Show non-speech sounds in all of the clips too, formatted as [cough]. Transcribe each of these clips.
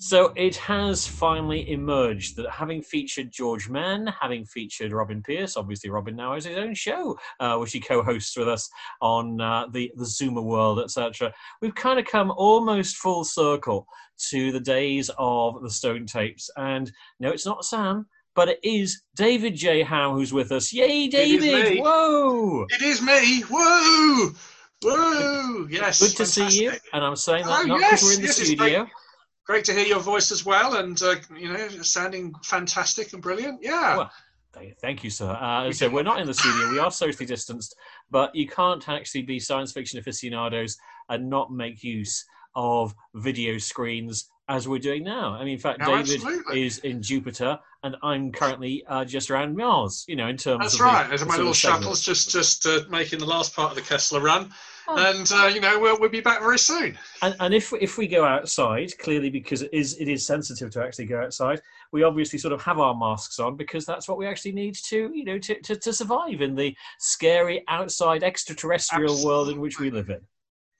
So it has finally emerged that having featured George Mann, having featured Robin Pierce, obviously Robin now has his own show, uh, which he co-hosts with us on uh, the the Zoomer world, etc. We've kind of come almost full circle to the days of the Stone Tapes, and no, it's not Sam. But it is David J. Howe who's with us. Yay, David! Whoa! It is me! Whoa! Whoa! Yes. Good to fantastic. see you. And I'm saying that oh, not because yes, we're in the yes, studio great to hear your voice as well, and uh, you know, sounding fantastic and brilliant. Yeah. Well, thank you, sir. Uh, so we're not in the studio; we are socially distanced, but you can't actually be science fiction aficionados and not make use of video screens as we're doing now. I mean, in fact, no, David absolutely. is in Jupiter, and I'm currently uh, just around Mars. You know, in terms that's of right. As my little shuttle's just just uh, making the last part of the Kessler run. And uh, you know we'll, we'll be back very soon. And, and if if we go outside, clearly because it is it is sensitive to actually go outside, we obviously sort of have our masks on because that's what we actually need to you know to, to, to survive in the scary outside extraterrestrial Absolutely. world in which we live in.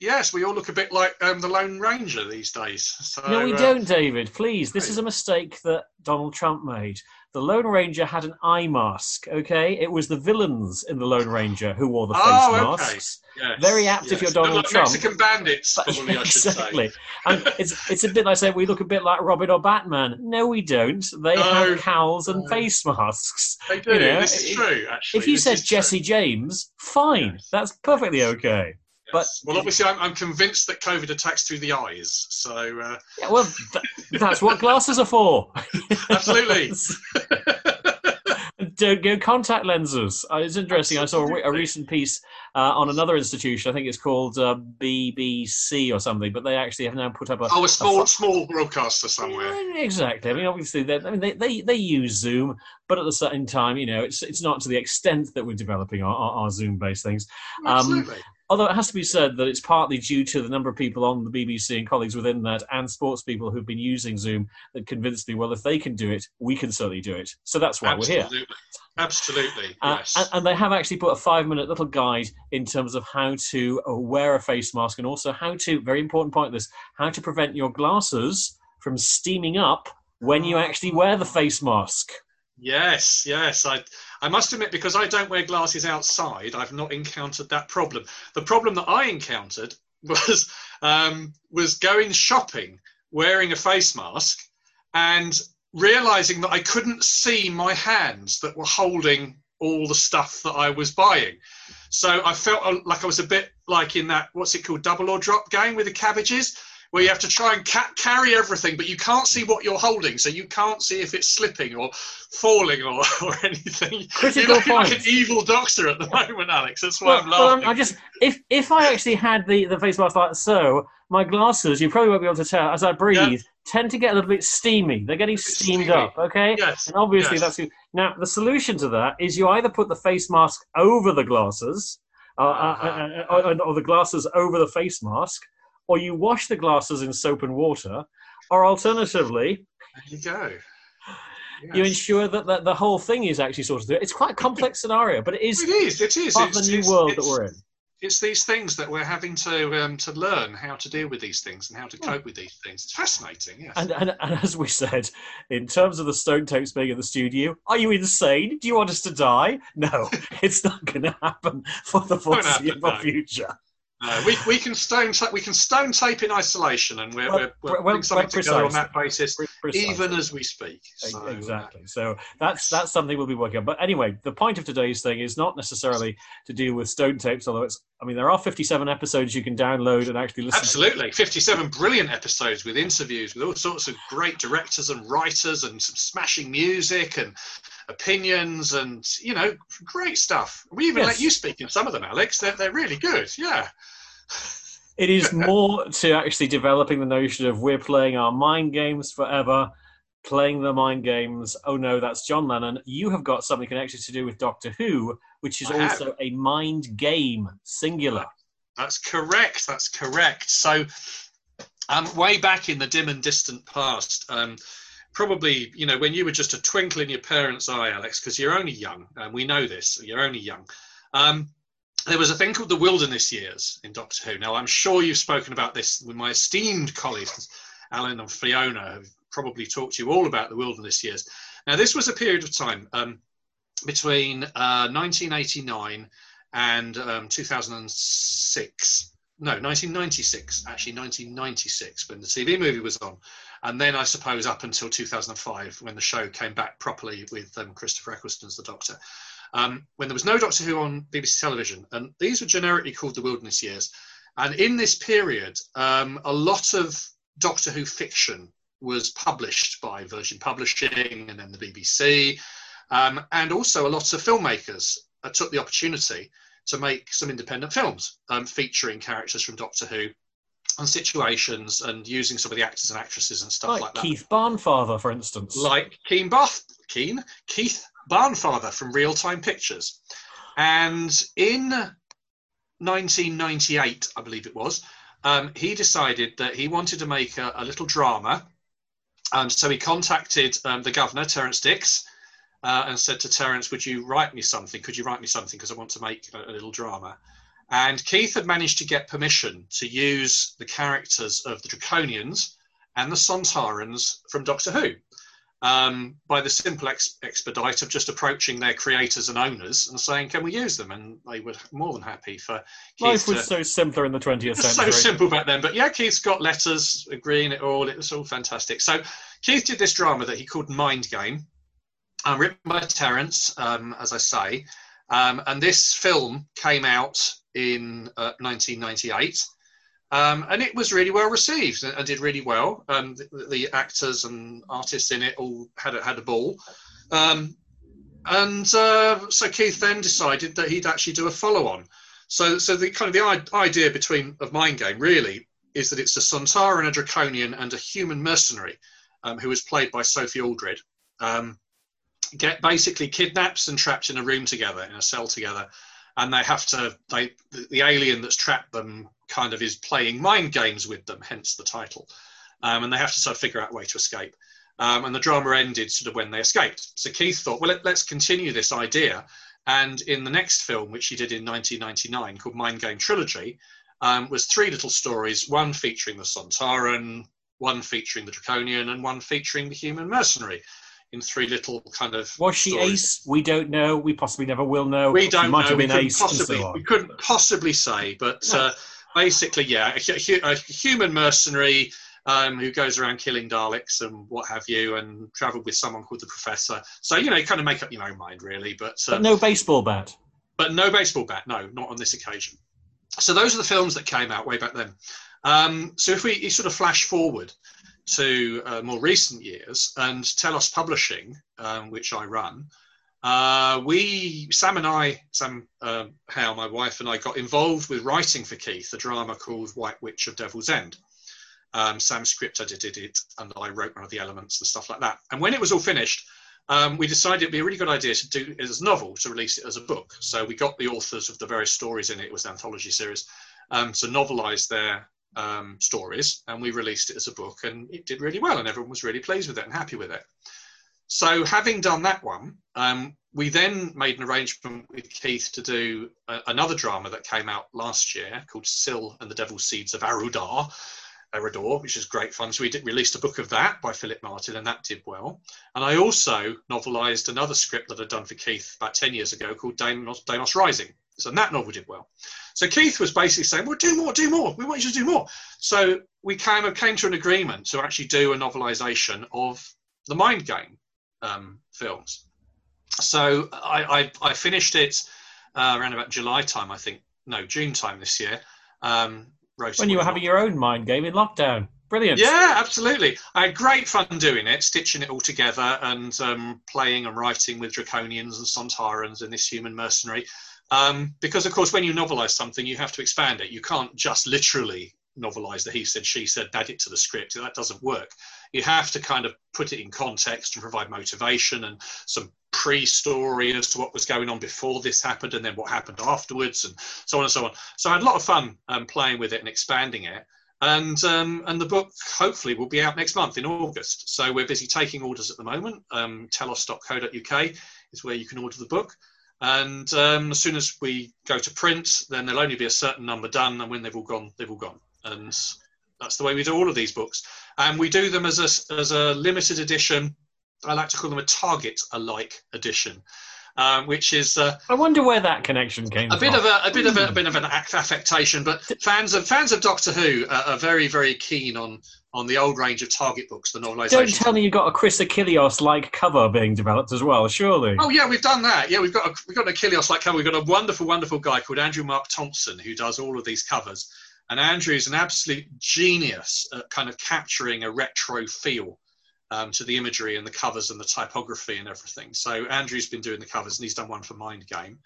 Yes, we all look a bit like um, the Lone Ranger these days. So, no, we uh, don't, David. Please, this is a mistake that Donald Trump made. The Lone Ranger had an eye mask. Okay, it was the villains in the Lone Ranger who wore the oh, face oh, okay. masks. Yes, Very apt yes. if you're Donald like Trump. Mexican bandits, probably I [laughs] should exactly. say. and it's it's a bit like saying we look a bit like Robin or Batman. No, we don't. They no, have cowls and no. face masks. They do. You know, this is true. Actually, if you said Jesse. James, fine. Yes. That's perfectly okay. But well, obviously, I'm, I'm, convinced that COVID attacks through the eyes. So uh... yeah, well, th- that's what glasses are for. [laughs] Absolutely. [laughs] Don't go contact lenses. Uh, it's interesting. Absolutely. I saw a, a recent piece uh, on another institution. I think it's called uh, BBC or something. But they actually have now put up a oh a small a, small broadcaster somewhere. Exactly. I mean, obviously, I mean, they, they they use Zoom, but at the same time, you know, it's it's not to the extent that we're developing our, our, our Zoom based things. Um, Absolutely although it has to be said that it's partly due to the number of people on the BBC and colleagues within that and sports people who've been using Zoom that convinced me, well, if they can do it, we can certainly do it. So that's why Absolutely. we're here. Absolutely. Uh, yes. And, and, they have actually put a five minute little guide in terms of how to uh, wear a face mask and also how to, very important point this, how to prevent your glasses from steaming up when you actually wear the face mask. Yes, yes. I I must admit, because I don't wear glasses outside, I've not encountered that problem. The problem that I encountered [laughs] was um, was going shopping wearing a face mask and realizing that I couldn't see my hands that were holding all the stuff that I was buying. So I felt like I was a bit like in that what's it called double or drop game with the cabbages where you have to try and ca- carry everything, but you can't see what you're holding, so you can't see if it's slipping or falling or, [laughs] or anything. Critical you're point. like an evil doctor at the moment, Alex. That's why well, I'm laughing. Well, I just if if I actually had the the face mask like so, my glasses, you probably won't be able to tell as I breathe. Yeah. Tend to get a little bit steamy. They're getting steamed steamy. up, okay? Yes. And obviously yes. that's good. Now the solution to that is you either put the face mask over the glasses, uh, uh, uh-huh. uh, uh, or the glasses over the face mask, or you wash the glasses in soap and water, or alternatively, there you go. Yes. You ensure that the, the whole thing is actually sorted. It's quite a complex [laughs] scenario, but it is. It is. It is. Part it's, of the new world that we're in. It's these things that we're having to um, to learn how to deal with these things and how to cope with these things. It's fascinating. Yes. And, and, and as we said, in terms of the Stone Tapes being in the studio, are you insane? Do you want us to die? No, [laughs] it's not going to happen for the foreseeable future. Uh, we, we can stone we can stone tape in isolation, and we're, well, we're, we're well, something together on that basis, Precisely. even as we speak. So, exactly. So that's that's something we'll be working on. But anyway, the point of today's thing is not necessarily to do with stone tapes, although it's. I mean, there are 57 episodes you can download and actually listen. Absolutely, 57 brilliant episodes with interviews with all sorts of great directors and writers and some smashing music and opinions and you know great stuff. We even yes. let you speak in some of them, Alex. They're they're really good. Yeah. It is more to actually developing the notion of we're playing our mind games forever, playing the mind games. Oh no, that's John Lennon. You have got something connected to do with Doctor Who, which is I also have. a mind game, singular. That's correct. That's correct. So, um, way back in the dim and distant past, um, probably, you know, when you were just a twinkle in your parents' eye, Alex, because you're only young, and we know this, you're only young. Um, there was a thing called the Wilderness Years in Doctor Who. Now, I'm sure you've spoken about this with my esteemed colleagues, Alan and Fiona have probably talked to you all about the wilderness years. Now, this was a period of time um, between uh, 1989 and um, 2006. No, 1996, actually 1996, when the TV movie was on. And then I suppose up until 2005, when the show came back properly with um, Christopher as the Doctor. Um, when there was no Doctor Who on BBC television, and these were generically called the Wilderness Years. And in this period, um, a lot of Doctor Who fiction was published by Virgin Publishing and then the BBC. Um, and also, a lot of filmmakers uh, took the opportunity to make some independent films um, featuring characters from Doctor Who and situations and using some of the actors and actresses and stuff like, like that. Keith Barnfather, for instance. Like Keen Bath, Keen, Keith Barnfather from Reeltime Pictures. And in 1998, I believe it was, um, he decided that he wanted to make a, a little drama. And so he contacted um, the governor, Terrance Dicks, uh, and said to Terrance, Would you write me something? Could you write me something? Because I want to make a, a little drama. And Keith had managed to get permission to use the characters of the Draconians and the Sontarans from Doctor Who um, by the simple ex- expedite of just approaching their creators and owners and saying, "Can we use them?" And they were more than happy for. Keith Life was to, so simpler in the 20th [laughs] century. So simple back then, but yeah, Keith's got letters agreeing it all. It was all fantastic. So Keith did this drama that he called Mind Game, um, written by Terrance, um, as I say, um, and this film came out in uh, 1998. Um, and it was really well received and, did really well. Um, the, the, actors and artists in it all had a, had a ball. Um, and uh, so Keith then decided that he'd actually do a follow-on. So, so the kind of the idea between of Mind Game really is that it's a Sontaran, a Draconian, and a human mercenary um, who is played by Sophie Aldred. Um, get basically kidnaps and trapped in a room together in a cell together and they have to they the alien that's trapped them kind of is playing mind games with them hence the title um, and they have to sort of figure out a way to escape um, and the drama ended sort of when they escaped so keith thought well let, us continue this idea and in the next film which he did in 1999 called mind game trilogy um, was three little stories one featuring the sontaran one featuring the draconian and one featuring the human mercenary in three little kind of. Was she stories. ace? We don't know. We possibly never will know. We don't might know. Have been we, ace possibly, so we couldn't possibly say, but uh, basically, yeah, a, a, human mercenary. Um, who goes around killing Daleks and what have you, and travelled with someone called the Professor. So you know, kind of make up your own mind, really. But, um, but no baseball bat. But no baseball bat. No, not on this occasion. So those are the films that came out way back then. Um, so if we sort of flash forward to uh, more recent years and Telos Publishing, um, which I run, uh, we, Sam and I, Sam uh, my wife and I, got involved with writing for Keith a drama called White Witch of Devil's End. Um, Sam script edited it, and I wrote one of the elements and stuff like that. And when it was all finished, um, we decided it'd be a really good idea to do as a novel, to release it as a book. So we got the authors of the various stories in it, it was an anthology series, um, to novelize their um, stories, and we released it as a book, and it did really well, and everyone was really pleased with it and happy with it. So, having done that one, um, we then made an arrangement with Keith to do a, another drama that came out last year called Sil and the Devil's Seeds of Arudar, Eridor, which is great fun. So we did, released a book of that by Philip Martin, and that did well. And I also novelised another script that I'd done for Keith about 10 years ago called Daemos Rising. So that novel did well. So Keith was basically saying, well, do more, do more. We want you to do more. So we of came to an agreement to actually do a novelisation of the Mind Game um, films. So I, I, I finished it uh, around about July time, I think. No, June time this year. Um, when you were having your own mind game in lockdown. Brilliant. Yeah, absolutely. I had great fun doing it, stitching it all together and um, playing and writing with Draconians and Sontarans and this human mercenary. Um, because, of course, when you novelize something, you have to expand it. You can't just literally novelize the he said, she said, add it to the script. That doesn't work. You have to kind of put it in context and provide motivation and some pre story as to what was going on before this happened and then what happened afterwards and so on and so on. So I had a lot of fun um, playing with it and expanding it. And um, and the book hopefully will be out next month in August. So we're busy taking orders at the moment. Um, telos.co.uk is where you can order the book. And um, as soon as we go to print, then there'll only be a certain number done, and when they've all gone, they've all gone. And That's the way we do all of these books, and we do them as a as a limited edition. I like to call them a Target alike edition um, which is. Uh, I wonder where that connection came. A from. bit of a, a bit of a, a, bit of an affectation, but fans of fans of Doctor Who are, are, very very keen on on the old range of Target books, the novelisation. Don't tell me you've got a Chris Achilleos like cover being developed as well, surely. Oh yeah, we've done that. Yeah, we've got a, we've got an Achilleos like cover. We've got a wonderful wonderful guy called Andrew Mark Thompson who does all of these covers. And Andrew is an absolute genius at kind of capturing a retro feel um, to the imagery and the covers and the typography and everything. So Andrew's been doing the covers and he's done one for Mind Game.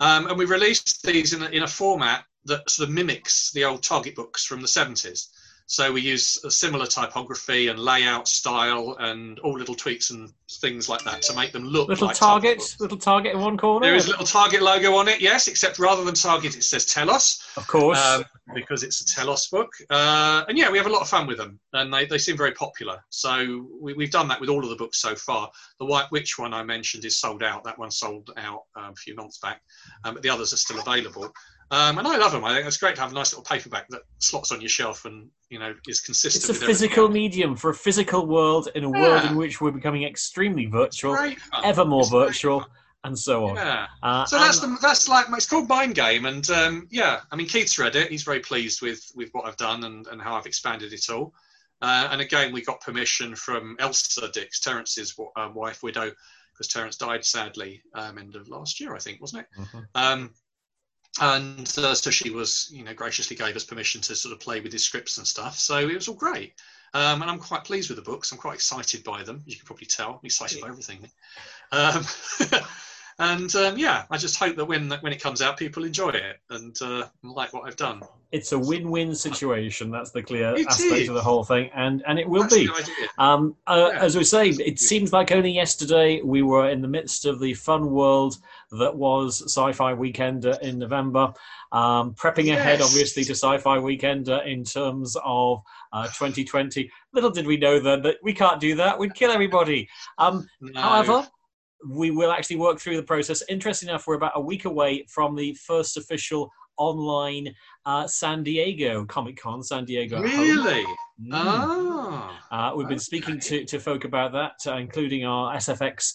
Um, and we released these in a, in a format that sort of mimics the old target books from the 70s. So we use a similar typography and layout style and all little tweaks and things like that to make them look little like target, little target in one corner. There is a little target logo on it, yes, except rather than target, it says Telos. Of course, um, because it's a Telos book. Uh, and yeah, we have a lot of fun with them, and they, they seem very popular. So we, have done that with all of the books so far. The White Witch one I mentioned is sold out. That one sold out um, a few months back, um, but the others are still available. Um, and I love them. I think it's great to have a nice little paperback that slots on your shelf and you know is consistent. It's a physical medium for a physical world in a yeah. world in which we're becoming extremely virtual, ever more it's virtual, and so on. Yeah. Uh, so that's the, that's like it's called Mind Game, and um, yeah, I mean Keith's read it. He's very pleased with with what I've done and, and how I've expanded it all. Uh, and again, we got permission from Elsa Dicks, Terrance's uh, wife, widow, because Terence died sadly um, end of last year, I think, wasn't it? Mm-hmm. Um, and uh, so she was, you know, graciously gave us permission to sort of play with his scripts and stuff. So it was all great. Um, and I'm quite pleased with the books. I'm quite excited by them. You can probably tell. I'm excited yeah. by everything. Um, [laughs] and um, yeah, I just hope that when when it comes out, people enjoy it and uh, like what I've done. It's a win-win situation. That's the clear it aspect is. of the whole thing, and and it will That's be. Um, uh, yeah. As we say, it seems like only yesterday we were in the midst of the fun world that was Sci-Fi Weekend in November. Um, prepping yes. ahead, obviously, to Sci-Fi Weekend in terms of uh, 2020. Little did we know then that we can't do that; we'd kill everybody. Um, [sighs] no. However, we will actually work through the process. Interesting enough, we're about a week away from the first official online uh, San Diego Comic Con, San Diego. Really? Mm. Oh. Uh, we've been speaking to, to folk about that, uh, including our SFX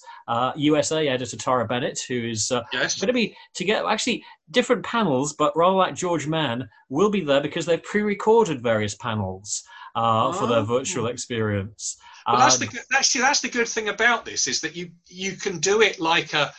USA uh, editor Tara Bennett, who is uh, yes. going to be to get actually different panels, but rather like George Mann, will be there because they've pre-recorded various panels oh. for their virtual oh. experience. But that's the actually that's the good thing about this is that you you can do it like a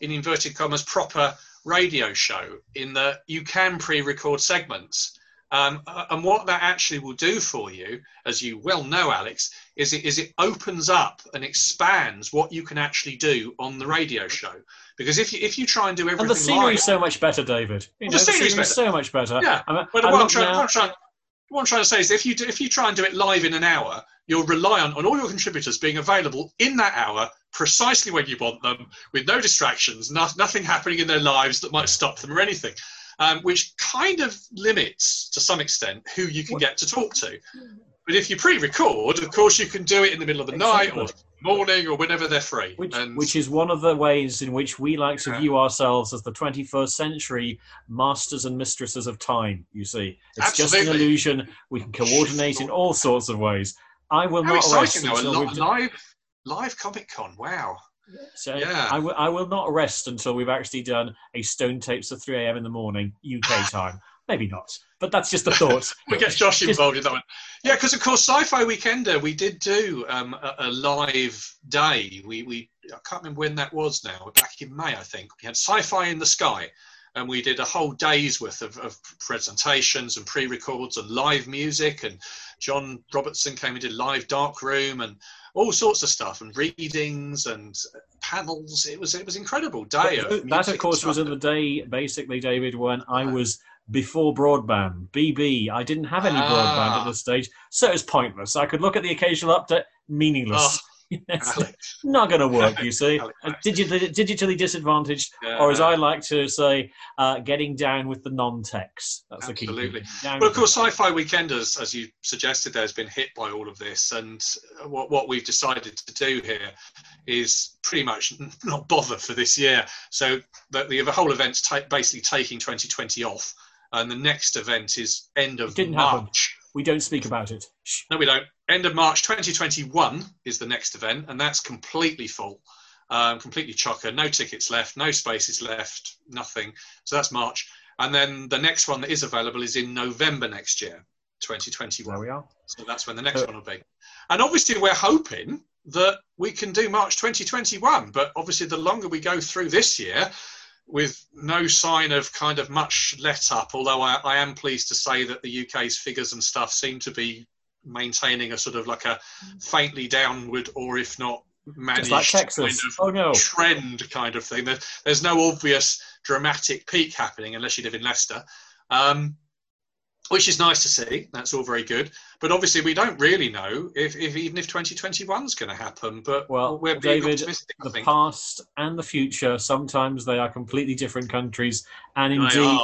in inverted commas proper radio show in that you can pre-record segments. Um, and what that actually will do for you, as you well know, Alex, is it, is it opens up and expands what you can actually do on the radio show. Because if you if you try and do everything, and the scenery is so much better, David. You know, the scenery is so much better. Yeah, I'm, but I'm what, I'm trying, what, I'm trying, what I'm trying to say is, if you do, if you try and do it live in an hour, you're reliant on all your contributors being available in that hour precisely when you want them with no distractions no, nothing happening in their lives that might stop them or anything um, which kind of limits to some extent who you can get to talk to but if you pre-record of course you can do it in the middle of the exactly. night or morning or whenever they're free which, and, which is one of the ways in which we like to view ourselves as the 21st century masters and mistresses of time you see it's absolutely. just an illusion we can coordinate in all sorts of ways I will How not exciting, rest though, until live live Comic Con. Wow. So yeah. I, w- I will not rest until we've actually done a Stone Tapes at 3 a.m. in the morning UK [laughs] time. Maybe not, but that's just a thought. [laughs] we get Josh involved in that one. Yeah, because of course, Sci-Fi Weekender, we did do um, a, a, live day. We, we I can't remember when that was now. Back in May, I think we had Sci-Fi in the Sky, and we did a whole day's worth of, of presentations and pre-records and live music and john robertson came and did live dark room and all sorts of stuff and readings and panels it was it was incredible day of that of course was in the day basically david when i was before broadband bb i didn't have any ah. broadband at this stage so it was pointless i could look at the occasional update meaningless oh [laughs] it's not going to work, you see. [laughs] Digitally, digitally disadvantaged, yeah. or as I like to say, uh, getting down with the non-techs. That's Absolutely. the key. Well, of course, Sci-Fi Weekend, as as you suggested, there has been hit by all of this, and what what we've decided to do here is pretty much [laughs] not bother for this year. So the, the, the whole event's basically taking 2020 off, and the next event is end of March. Happen We don't speak about it. Shh. No, we don't. End of March 2021 is the next event, and that's completely full, um, completely chocker. No tickets left, no spaces left, nothing. So that's March. And then the next one that is available is in November next year, 2021. There we are. So that's when the next Uh, one will be. And obviously, we're hoping that we can do March 2021. But obviously, the longer we go through this year, with no sign of kind of much let up, although I, I am pleased to say that the UK's figures and stuff seem to be maintaining a sort of like a faintly downward, or if not managed like kind of Oh no. trend kind of thing. There, there's no obvious dramatic peak happening unless you live in Leicester, um, which is nice to see. That's all very good. But obviously, we don't really know if, if even if 2021 is going to happen. But Well, we're being David, optimistic. I The think past and the future, sometimes they are completely different countries and indeed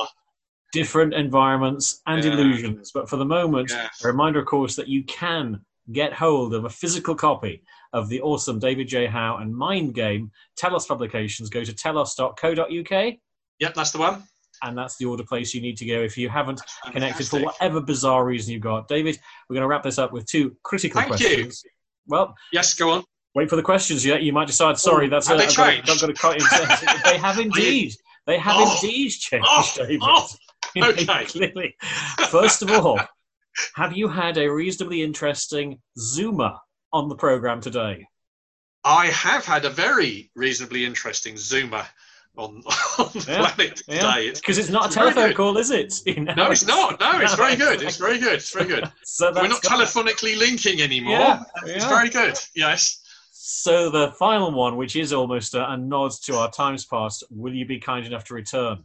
different environments and Yeah. illusions. But for the moment, Yeah. a reminder, of course, that you can get hold of a physical copy of the awesome David J. Howe and Mind Game. Telos Publications. Go to telos.co.uk, Yep, that's the one. And that's the order place you need to go if you haven't connected for whatever bizarre reason you've got. David, we're going to wrap this up with two critical Thank you. questions. Well, Yes, go on. wait for the questions. Yeah, you might decide. Sorry, Oh, that's it. they I've got? I've got to cut they have [laughs] indeed. They have Oh. indeed oh, changed, Oh, David. oh, [laughs] okay. Clearly. First of all, have you had a reasonably interesting Zoomer on the program today? I have had a very reasonably interesting Zoomer on, [laughs] on the Yeah, planet Yeah, today. It's- because it's not a it's very telephone call, is it? [laughs] You know, no, it's not. No, it's No, very good. It's very good. It's very good. [laughs] So We're not got- telephonically linking anymore. Yeah, It's yeah. very good. Yes. So the final one, which is almost a, a nod to our times past, will you be kind enough to return?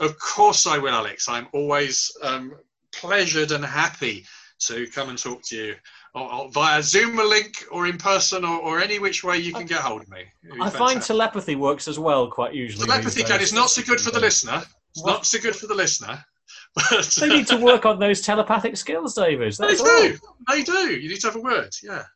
Of course I will, Alex. I'm always um, pleasured and happy to come and talk to you or, or via Zoom link or in person or, or any which way you can get hold of me. I find telepathy works as well quite usually. telepathy can. It's not so good for the listener. It's What? not so good for the listener. But [laughs] They need to work on those telepathic skills, David. they That's all. do. They do. You need to have a word. Yeah.